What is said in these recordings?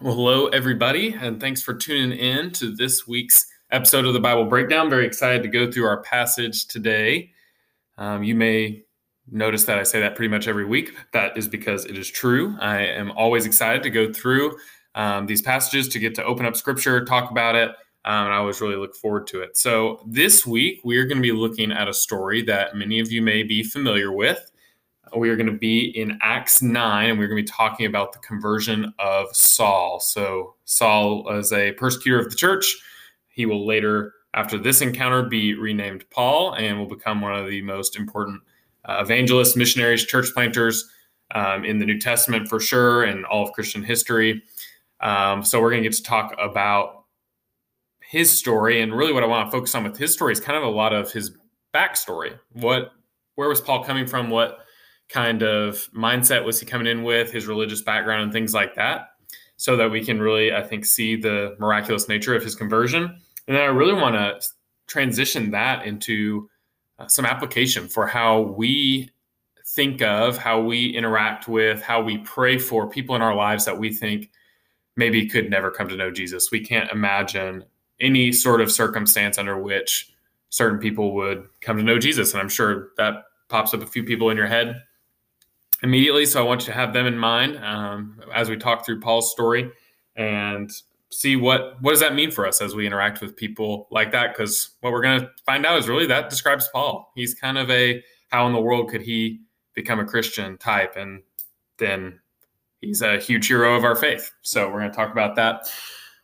Well, hello, everybody, and thanks for tuning in to this week's episode of the Bible Breakdown. Very excited to go through our passage today. Um, you may notice that I say that pretty much every week. That is because it is true. I am always excited to go through um, these passages to get to open up scripture, talk about it, um, and I always really look forward to it. So, this week we are going to be looking at a story that many of you may be familiar with. We are going to be in Acts 9, and we're going to be talking about the conversion of Saul. So, Saul was a persecutor of the church. He will later, after this encounter, be renamed Paul and will become one of the most important uh, evangelists, missionaries, church planters um, in the New Testament for sure, and all of Christian history. Um, so we're going to get to talk about his story, and really what I want to focus on with his story is kind of a lot of his backstory. What, where was Paul coming from? What kind of mindset was he coming in with? His religious background and things like that, so that we can really, I think, see the miraculous nature of his conversion. And then I really want to transition that into uh, some application for how we think of, how we interact with, how we pray for people in our lives that we think maybe could never come to know Jesus. We can't imagine any sort of circumstance under which certain people would come to know Jesus. And I'm sure that pops up a few people in your head immediately. So I want you to have them in mind um, as we talk through Paul's story and see what what does that mean for us as we interact with people like that because what we're going to find out is really that describes paul he's kind of a how in the world could he become a christian type and then he's a huge hero of our faith so we're going to talk about that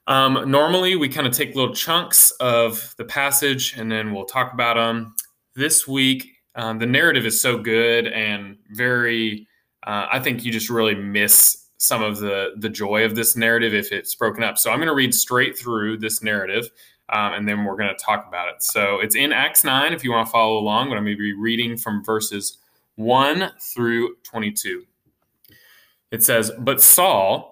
um, normally we kind of take little chunks of the passage and then we'll talk about them this week um, the narrative is so good and very uh, i think you just really miss some of the the joy of this narrative if it's broken up. So I'm going to read straight through this narrative, um, and then we're going to talk about it. So it's in Acts nine if you want to follow along, but I'm going to be reading from verses one through 22. It says, "But Saul,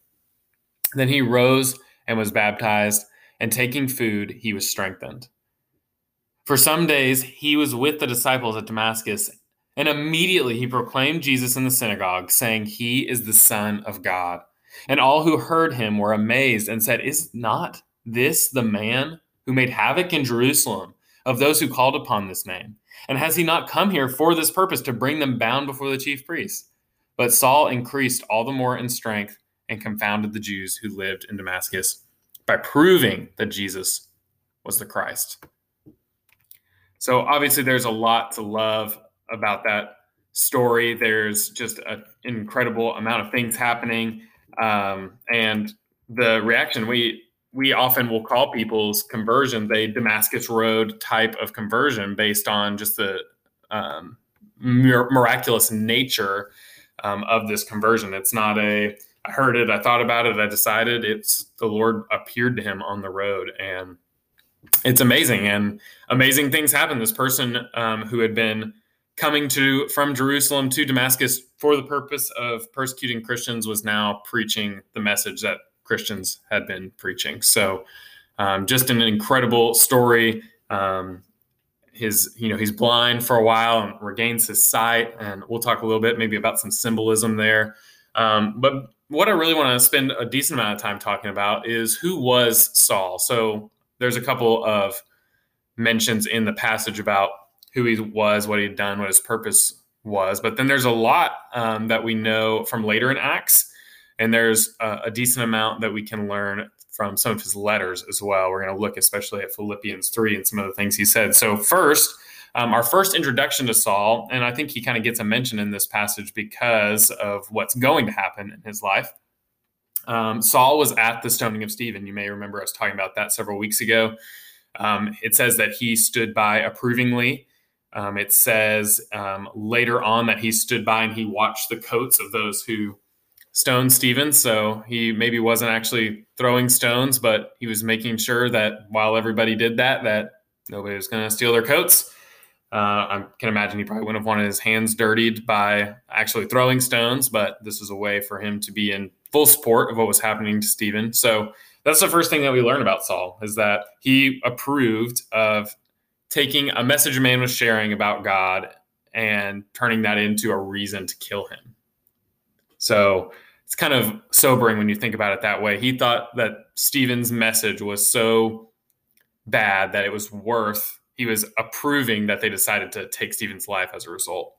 Then he rose and was baptized, and taking food, he was strengthened. For some days he was with the disciples at Damascus, and immediately he proclaimed Jesus in the synagogue, saying, He is the Son of God. And all who heard him were amazed and said, Is not this the man who made havoc in Jerusalem of those who called upon this name? And has he not come here for this purpose to bring them bound before the chief priests? But Saul increased all the more in strength and confounded the Jews who lived in Damascus by proving that Jesus was the Christ. So obviously, there's a lot to love about that story. There's just an incredible amount of things happening, um, and the reaction we we often will call people's conversion a Damascus Road type of conversion based on just the um, miraculous nature um, of this conversion. It's not a I heard it, I thought about it, I decided. It's the Lord appeared to him on the road, and it's amazing. And amazing things happen. This person um, who had been coming to from Jerusalem to Damascus for the purpose of persecuting Christians was now preaching the message that Christians had been preaching. So, um, just an incredible story. Um, his, you know, he's blind for a while and regains his sight, and we'll talk a little bit maybe about some symbolism there. Um, but what I really want to spend a decent amount of time talking about is who was Saul. So there's a couple of mentions in the passage about who he was, what he'd done, what his purpose was. But then there's a lot um, that we know from later in Acts, and there's a, a, decent amount that we can learn from some of his letters as well. We're going to look especially at Philippians 3 and some of the things he said. So, first, um, our first introduction to Saul, and I think he kind of gets a mention in this passage because of what's going to happen in his life. Um, Saul was at the stoning of Stephen. You may remember us talking about that several weeks ago. Um, it says that he stood by approvingly. Um, it says um, later on that he stood by and he watched the coats of those who stoned Stephen. So he maybe wasn't actually throwing stones, but he was making sure that while everybody did that, that nobody was going to steal their coats. Uh, I can imagine he probably wouldn't have wanted his hands dirtied by actually throwing stones, but this is a way for him to be in full support of what was happening to Stephen. So that's the first thing that we learn about Saul is that he approved of taking a message a man was sharing about God and turning that into a reason to kill him. So it's kind of sobering when you think about it that way. He thought that Stephen's message was so bad that it was worth, he was approving that they decided to take Stephen's life as a result.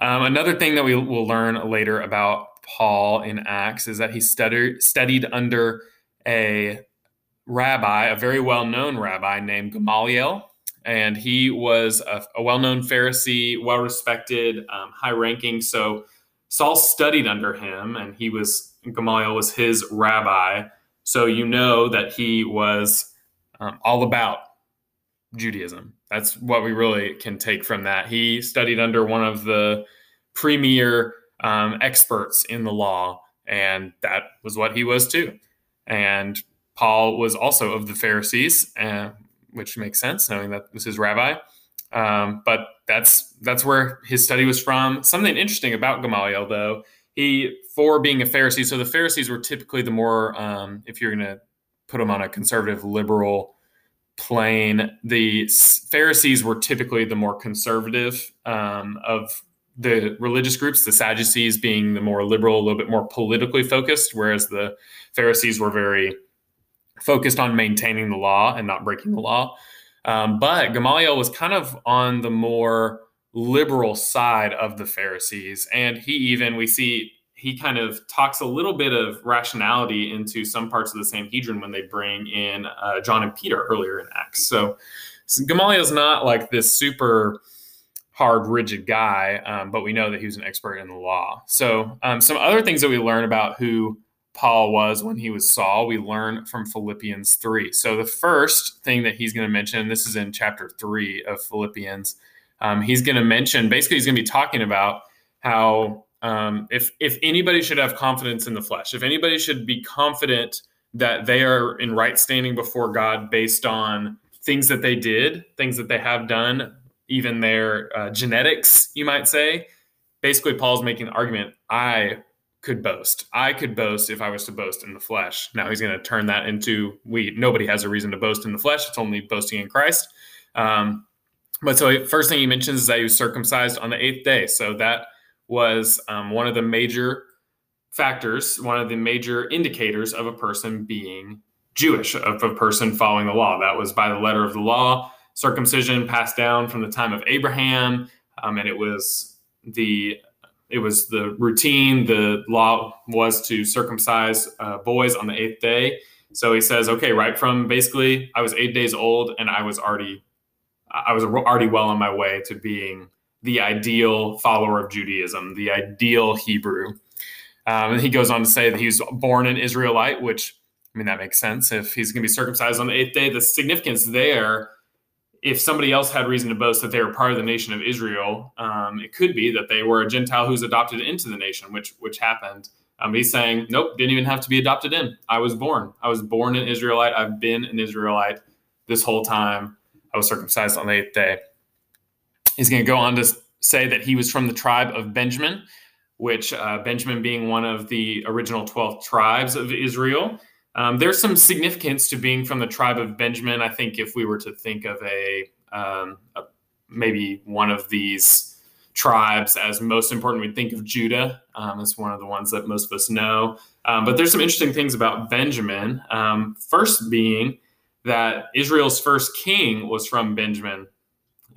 Um, another thing that we will learn later about Paul in Acts is that he studied studied under a rabbi, a very well known rabbi named Gamaliel. And he was a, a well known Pharisee, well respected, um, high ranking. So Saul studied under him, and he was, Gamaliel was his rabbi. So you know that he was um, all about Judaism. That's what we really can take from that. He studied under one of the premier um, experts in the law, and that was what he was too. And Paul was also of the Pharisees, uh, which makes sense, knowing that was his rabbi. Um, but that's that's where his study was from. Something interesting about Gamaliel, though, he for being a Pharisee. So the Pharisees were typically the more, um, if you're going to put them on a conservative liberal plane, the Pharisees were typically the more conservative um, of the religious groups, the Sadducees being the more liberal, a little bit more politically focused, whereas the Pharisees were very focused on maintaining the law and not breaking the law. Um, but Gamaliel was kind of on the more liberal side of the Pharisees. And he even, we see, he kind of talks a little bit of rationality into some parts of the Sanhedrin when they bring in uh, John and Peter earlier in Acts. So, so Gamaliel's not like this super hard, rigid guy, um, but we know that he was an expert in the law. So, um, some other things that we learn about who Paul was when he was Saul, we learn from Philippians 3. So, the first thing that he's going to mention, this is in chapter 3 of Philippians, um, he's going to mention basically, he's going to be talking about how um, if, if anybody should have confidence in the flesh, if anybody should be confident that they are in right standing before God based on things that they did, things that they have done, even their uh, genetics, you might say. Basically, Paul's making the argument I could boast. I could boast if I was to boast in the flesh. Now he's going to turn that into we. Nobody has a reason to boast in the flesh. It's only boasting in Christ. Um, but so first thing he mentions is that he was circumcised on the eighth day. So that was um, one of the major factors, one of the major indicators of a person being Jewish, of a person following the law. That was by the letter of the law circumcision passed down from the time of Abraham, um, and it was the it was the routine. The law was to circumcise uh, boys on the eighth day. So he says, okay, right from basically I was eight days old, and I was already I was already well on my way to being the ideal follower of Judaism, the ideal Hebrew. Um, and he goes on to say that he was born an Israelite, which I mean that makes sense. If he's going to be circumcised on the eighth day, the significance there if somebody else had reason to boast that they were part of the nation of Israel, um, it could be that they were a Gentile who's adopted into the nation, which which happened. Um, he's saying, nope, didn't even have to be adopted in. I was born. I was born an Israelite. I've been an Israelite this whole time. I was circumcised on the eighth day. He's going to go on to say that he was from the tribe of Benjamin, which uh, Benjamin being one of the original 12 tribes of Israel. Um, there's some significance to being from the tribe of Benjamin. I think if we were to think of a, um, a maybe one of these tribes as most important, we'd think of Judah um, as one of the ones that most of us know. Um, but there's some interesting things about Benjamin. Um, first being that Israel's first king was from Benjamin.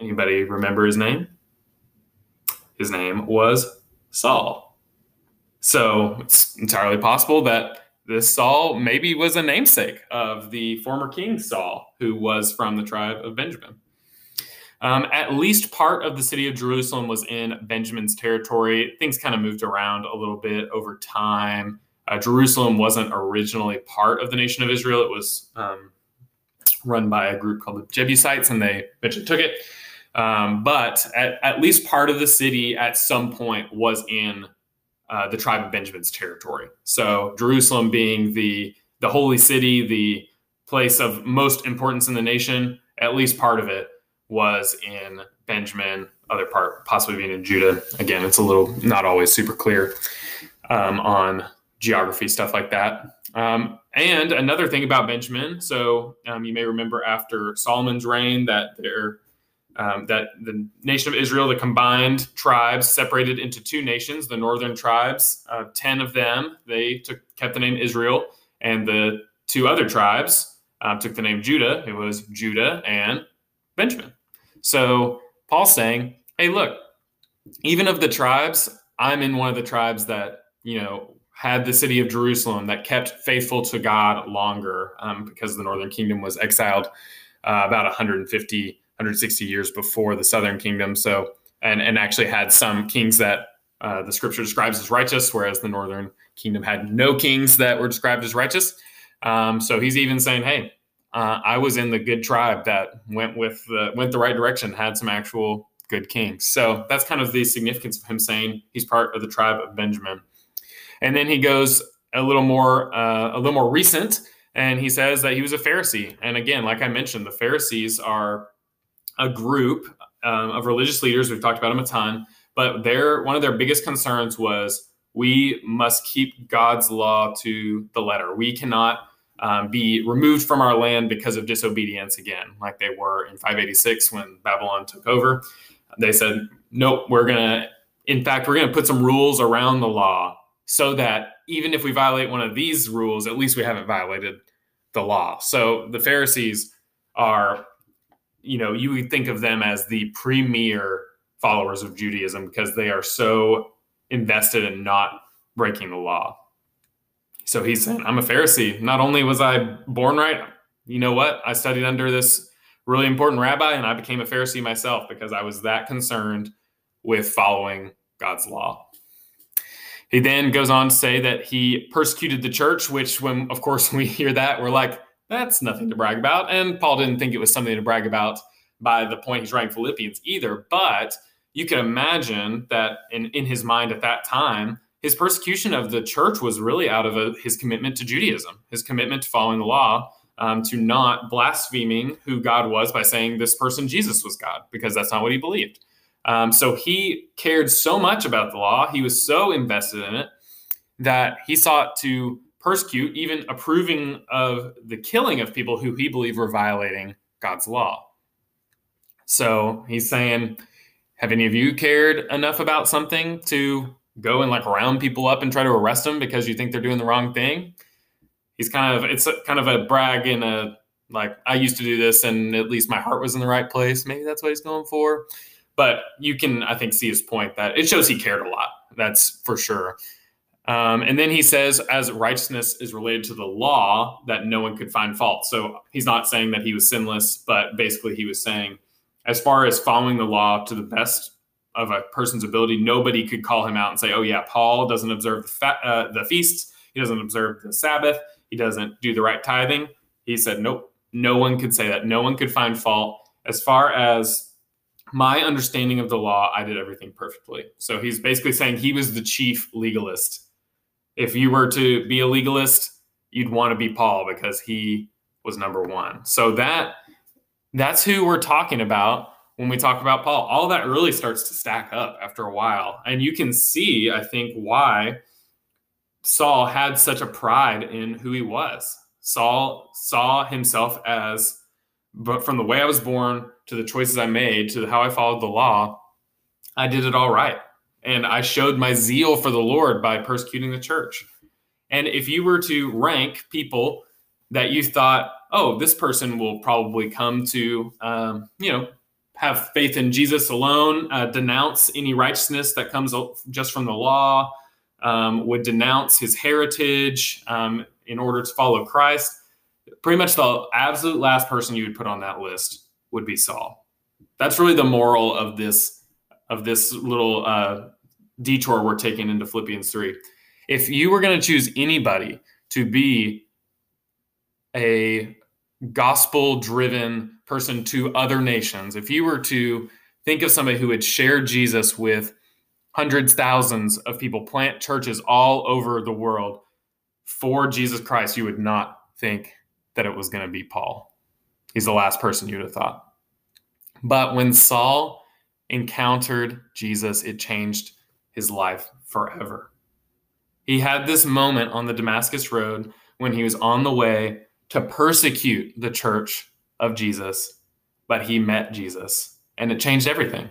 Anybody remember his name? His name was Saul. So it's entirely possible that this Saul maybe was a namesake of the former king Saul, who was from the tribe of Benjamin. Um, at least part of the city of Jerusalem was in Benjamin's territory. Things kind of moved around a little bit over time. Uh, Jerusalem wasn't originally part of the nation of Israel. It was um, run by a group called the Jebusites, and they eventually took it. Um, but at, at least part of the city at some point was in uh, the tribe of Benjamin's territory. So Jerusalem being the the holy city, the place of most importance in the nation, at least part of it was in Benjamin, other part possibly being in Judah. Again, it's a little not always super clear um, on geography stuff like that. Um, and another thing about Benjamin, so um, you may remember after Solomon's reign that there um, that the nation of Israel, the combined tribes, separated into two nations. The northern tribes, uh, ten of them, they took kept the name Israel, and the two other tribes um, took the name Judah. It was Judah and Benjamin. So Paul's saying, "Hey, look, even of the tribes, I'm in one of the tribes that you know had the city of Jerusalem that kept faithful to God longer um, because the northern kingdom was exiled uh, about 150." 160 years before the southern kingdom. So, and, and actually had some kings that uh, the scripture describes as righteous, whereas the northern kingdom had no kings that were described as righteous. Um, so he's even saying, hey, uh, I was in the good tribe that went with the, went the right direction, had some actual good kings. So that's kind of the significance of him saying he's part of the tribe of Benjamin. And then he goes a little more uh, a little more recent, and he says that he was a Pharisee. And again, like I mentioned, the Pharisees are a group um, of religious leaders. We've talked about them a ton, but their one of their biggest concerns was we must keep God's law to the letter. We cannot um, be removed from our land because of disobedience again, like they were in 586 when Babylon took over. They said, nope, we're going to, in fact, we're going to put some rules around the law so that even if we violate one of these rules, at least we haven't violated the law. So the Pharisees are you know, you would think of them as the premier followers of Judaism because they are so invested in not breaking the law. So he's saying, I'm a Pharisee. Not only was I born right, you know what? I studied under this really important rabbi and I became a Pharisee myself because I was that concerned with following God's law. He then goes on to say that he persecuted the church, which, when of course we hear that, we're like, that's nothing to brag about. And Paul didn't think it was something to brag about by the point he's writing Philippians either. But you can imagine that in, in his mind at that time, his persecution of the church was really out of a, his commitment to Judaism, his commitment to following the law, um, to not blaspheming who God was by saying this person, Jesus, was God, because that's not what he believed. Um, so he cared so much about the law, he was so invested in it that he sought to persecute, even approving of the killing of people who he believed were violating God's law. So he's saying, have any of you cared enough about something to go and like round people up and try to arrest them because you think they're doing the wrong thing? He's kind of it's kind of a brag in a like I used to do this and at least my heart was in the right place. Maybe that's what he's going for. But you can I think see his point that it shows he cared a lot. That's for sure. Um, and then he says, as righteousness is related to the law, that no one could find fault. So he's not saying that he was sinless, but basically he was saying, as far as following the law to the best of a person's ability. Nobody could call him out and say, "Oh yeah, Paul doesn't observe the, fa- uh, the feasts. He doesn't observe the Sabbath. He doesn't do the right tithing." He said, "Nope. No one could say that. No one could find fault. As far as my understanding of the law, I did everything perfectly." So he's basically saying he was the chief legalist. If you were to be a legalist, you'd want to be Paul because he was number one. So that that's who we're talking about when we talk about Paul. All that really starts to stack up after a while. And you can see, I think, why Saul had such a pride in who he was. Saul saw himself as, but from the way I was born to the choices I made to how I followed the law, I did it all right. And I showed my zeal for the Lord by persecuting the church. And if you were to rank people that you thought, oh, this person will probably come to, um, you know, have faith in Jesus alone, uh, denounce any righteousness that comes just from the law, um, would denounce his heritage um, in order to follow Christ. Pretty much the absolute last person you would put on that list would be Saul. That's really the moral of this of this little uh, detour we're taking into Philippians three. If you were going to choose anybody to be a gospel driven person to other nations, if you were to think of somebody who had shared Jesus with hundreds, thousands of people, plant churches all over the world for Jesus Christ, you would not think that it was going to be Paul. He's the last person you'd have thought. But when Saul encountered Jesus, it changed his life forever. He had this moment on the Damascus Road when he was on the way to persecute the church of Jesus, but he met Jesus and it changed everything.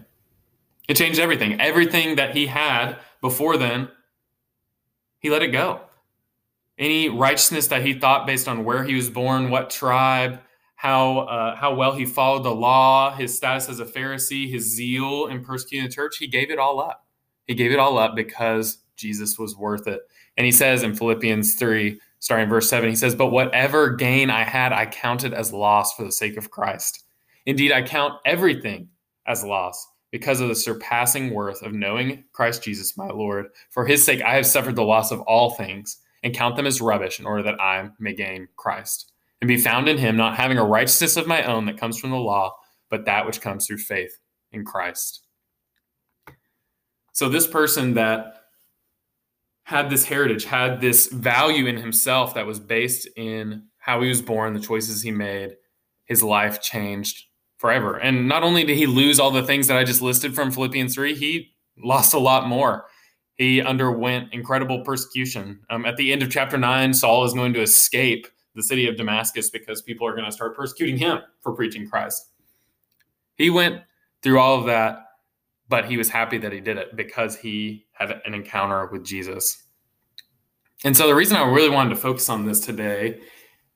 It changed everything. Everything that he had before then, he let it go. Any righteousness that he thought based on where he was born, what tribe, how uh, how well he followed the law, his status as a Pharisee, his zeal in persecuting the church, he gave it all up. He gave it all up because Jesus was worth it. And he says in Philippians 3, starting verse 7, he says, But whatever gain I had, I counted as loss for the sake of Christ. Indeed, I count everything as loss because of the surpassing worth of knowing Christ Jesus, my Lord. For his sake, I have suffered the loss of all things and count them as rubbish in order that I may gain Christ and be found in him, not having a righteousness of my own that comes from the law, but that which comes through faith in Christ. So, this person that had this heritage, had this value in himself that was based in how he was born, the choices he made, his life changed forever. And not only did he lose all the things that I just listed from Philippians 3, he lost a lot more. He underwent incredible persecution. Um, at the end of chapter 9, Saul is going to escape the city of Damascus because people are going to start persecuting him for preaching Christ. He went through all of that but he was happy that he did it because he had an encounter with Jesus. And so the reason I really wanted to focus on this today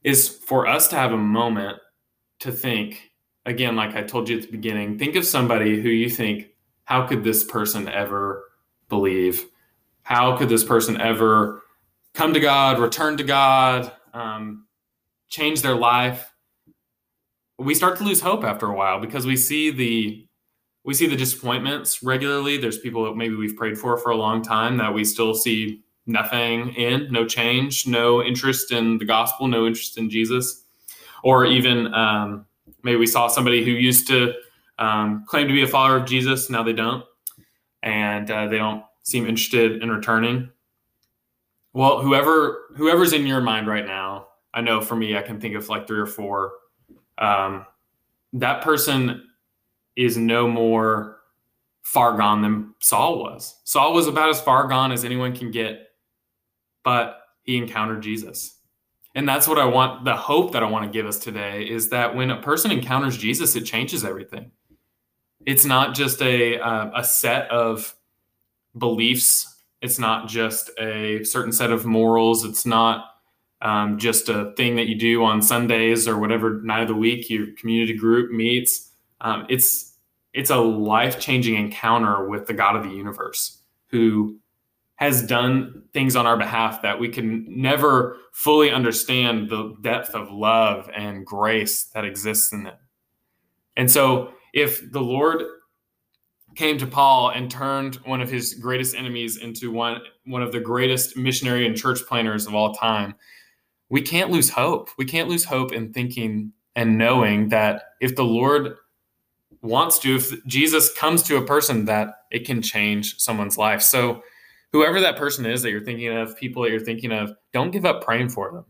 is for us to have a moment to think again like I told you at the beginning, think of somebody who you think how could this person ever believe? How could this person ever come to God, return to God, um, change their life? We start to lose hope after a while because we see the we see the disappointments regularly. There's people that maybe we've prayed for for a long time that we still see nothing in, no change, no interest in the gospel, no interest in Jesus. Or even um, maybe we saw somebody who used to um, claim to be a follower of Jesus, now they don't, and uh, they don't seem interested in returning. Well, whoever whoever's in your mind right now, I know for me, I can think of like three or four. Um, that person is no more far gone than Saul was. Saul was about as far gone as anyone can get, but he encountered Jesus. And that's what I want, the hope that I want to give us today is that when a person encounters Jesus, it changes everything. It's not just a, uh, a set of beliefs, it's not just a certain set of morals, it's not um, just a thing that you do on Sundays or whatever night of the week your community group meets um, it's it's a life changing encounter with the God of the universe who has done things on our behalf that we can never fully understand the depth of love and grace that exists in it. And so, if the Lord came to Paul and turned one of his greatest enemies into one one of the greatest missionary and church planners of all time. We can't lose hope. We can't lose hope in thinking and knowing that if the Lord wants to, if Jesus comes to a person, that it can change someone's life. So, whoever that person is that you're thinking of, people that you're thinking of, don't give up praying for them.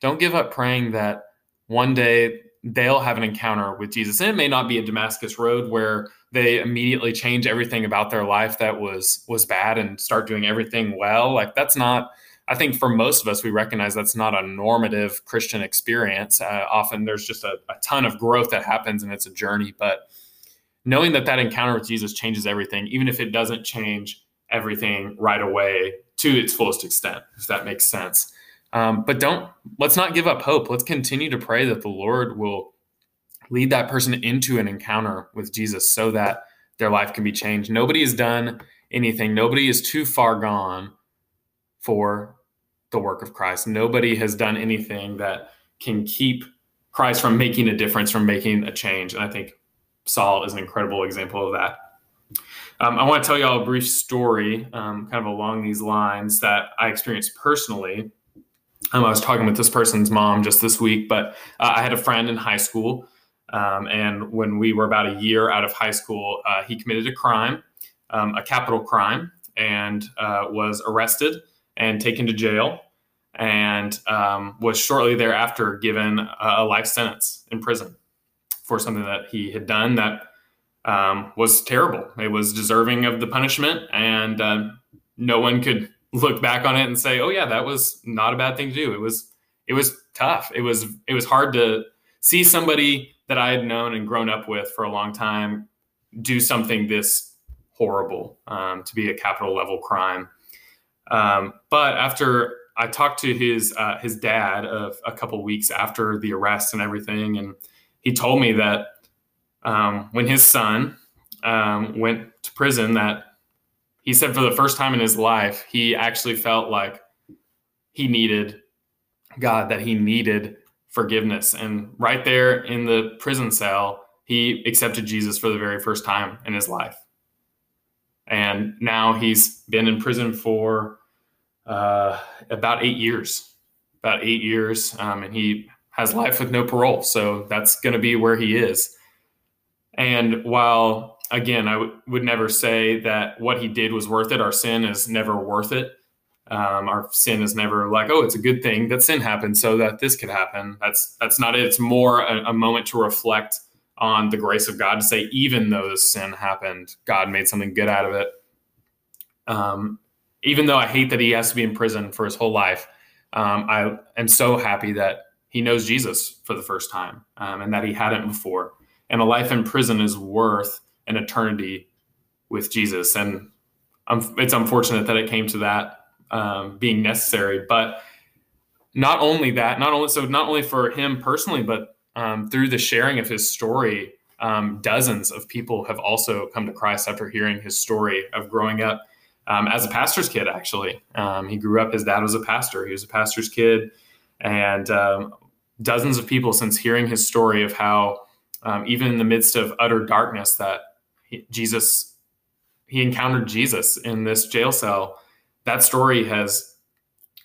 Don't give up praying that one day they'll have an encounter with Jesus. And it may not be a Damascus road where they immediately change everything about their life that was was bad and start doing everything well. Like that's not I think for most of us, we recognize that's not a normative Christian experience. Uh, often there's just a, a ton of growth that happens and it's a journey. But knowing that that encounter with Jesus changes everything, even if it doesn't change everything right away to its fullest extent, if that makes sense. Um, but don't let's not give up hope. Let's continue to pray that the Lord will lead that person into an encounter with Jesus so that their life can be changed. Nobody has done anything. Nobody is too far gone for the work of Christ. Nobody has done anything that can keep Christ from making a difference, from making a change. And I think Saul is an incredible example of that. Um, I want to tell you all a brief story, um, kind of along these lines, that I experienced personally um, I was talking with this person's mom just this week, but uh, I had a friend in high school. Um, and when we were about a year out of high school, uh, he committed a crime, um, a capital crime, and uh, was arrested and taken to jail and um, was shortly thereafter given a life sentence in prison for something that he had done that um, was terrible. It was deserving of the punishment, and uh, no one could look back on it and say, "Oh yeah, that was not a bad thing to do." It was it was tough. It was it was hard to see somebody that I had known and grown up with for a long time do something this horrible um, to be a capital level crime. Um, but after I talked to his uh, his dad of a couple weeks after the arrest and everything, and he told me that um, when his son um, went to prison, that he said for the first time in his life, he actually felt like he needed God, that he needed forgiveness. And right there in the prison cell, he accepted Jesus for the very first time in his life. And now he's been in prison for uh, about eight years, about eight years. Um, and he has life with no parole. So that's going to be where he is. And while again, I w- would never say that what he did was worth it. Our sin is never worth it. Um, our sin is never like, oh, it's a good thing that sin happened so that this could happen. That's that's not it. It's more a, a moment to reflect on the grace of God to say, even though this sin happened, God made something good out of it. Um, even though I hate that he has to be in prison for his whole life, um, I am so happy that he knows Jesus for the first time um, and that he hadn't before. And a life in prison is worth an eternity with Jesus. And um, it's unfortunate that it came to that um, being necessary. But not only that, not only so not only for him personally, but um, through the sharing of his story, dozens of people have also come to Christ after hearing his story of growing up um, as a pastor's kid. Actually, um, he grew up. His dad was a pastor. He was a pastor's kid, and dozens of people since hearing his story of how even in the midst of utter darkness that Jesus, he encountered Jesus in this jail cell. That story has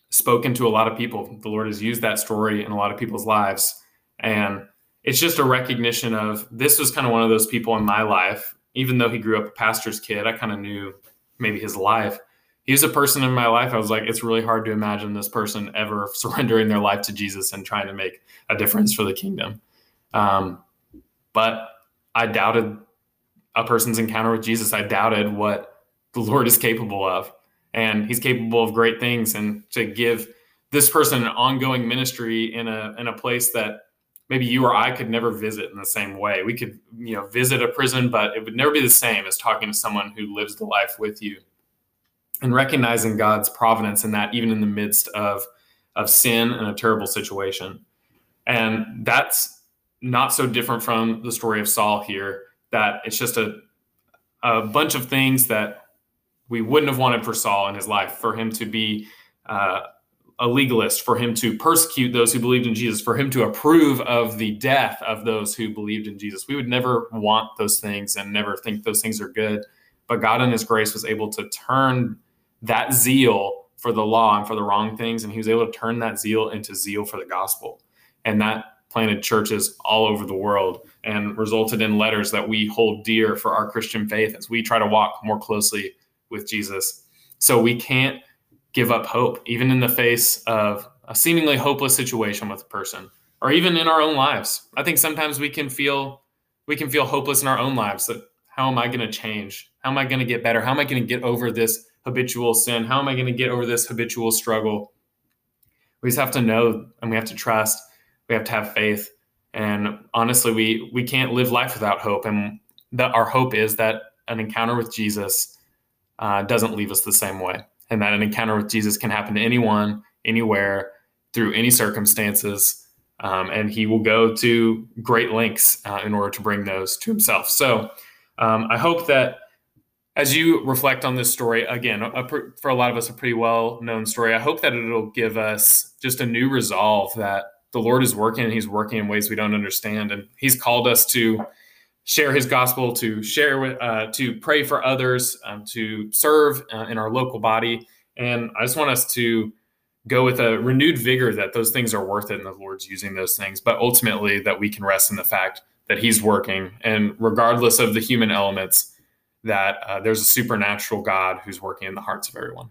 spoken to a lot of people. The Lord has used that story in a lot of people's lives. And it's just a recognition of this was kind of one of those people in my life. Even though he grew up a pastor's kid, I kind of knew maybe his life. He was a person in my life. I was like, it's really hard to imagine this person ever surrendering their life to Jesus and trying to make a difference for the kingdom. Um, but I doubted a person's encounter with Jesus, I doubted what the Lord is capable of. And he's capable of great things. And to give this person an ongoing ministry in a in a place that maybe you or I could never visit in the same way. We could, you know, visit a prison, but it would never be the same as talking to someone who lives the life with you. And recognizing God's providence in that, even in the midst of of sin and a terrible situation. And that's not so different from the story of Saul here that it's just a a bunch of things that we wouldn't have wanted for Saul in his life, for him to be uh, a legalist, for him to persecute those who believed in Jesus, for him to approve of the death of those who believed in Jesus. We would never want those things and never think those things are good. but God in his grace was able to turn that zeal for the law and for the wrong things and he was able to turn that zeal into zeal for the gospel. And that planted churches all over the world and resulted in letters that we hold dear for our Christian faith as we try to walk more closely with Jesus. So we can't give up hope, even in the face of a seemingly hopeless situation with a person, or even in our own lives. I think sometimes we can feel we can feel hopeless in our own lives that how am I going to change? How am I going to get better? How am I going to get over this habitual sin? How am I going to get over this habitual struggle? We just have to know and we have to trust. We have to have faith. And honestly, we we can't live life without hope. And that our hope is that an encounter with Jesus uh, doesn't leave us the same way, and that an encounter with Jesus can happen to anyone, anywhere, through any circumstances, um, and He will go to great lengths uh, in order to bring those to Himself. So, um, I hope that as you reflect on this story again, a, for a lot of us, a pretty well known story. I hope that it'll give us just a new resolve that the Lord is working and He's working in ways we don't understand, and He's called us to share his gospel, to share with, uh, to pray for others, um, to serve uh, in our local body. And I just want us to go with a renewed vigor that those things are worth it and the Lord's using those things, but ultimately that we can rest in the fact that he's working. And regardless of the human elements, that uh, there's a supernatural God who's working in the hearts of everyone.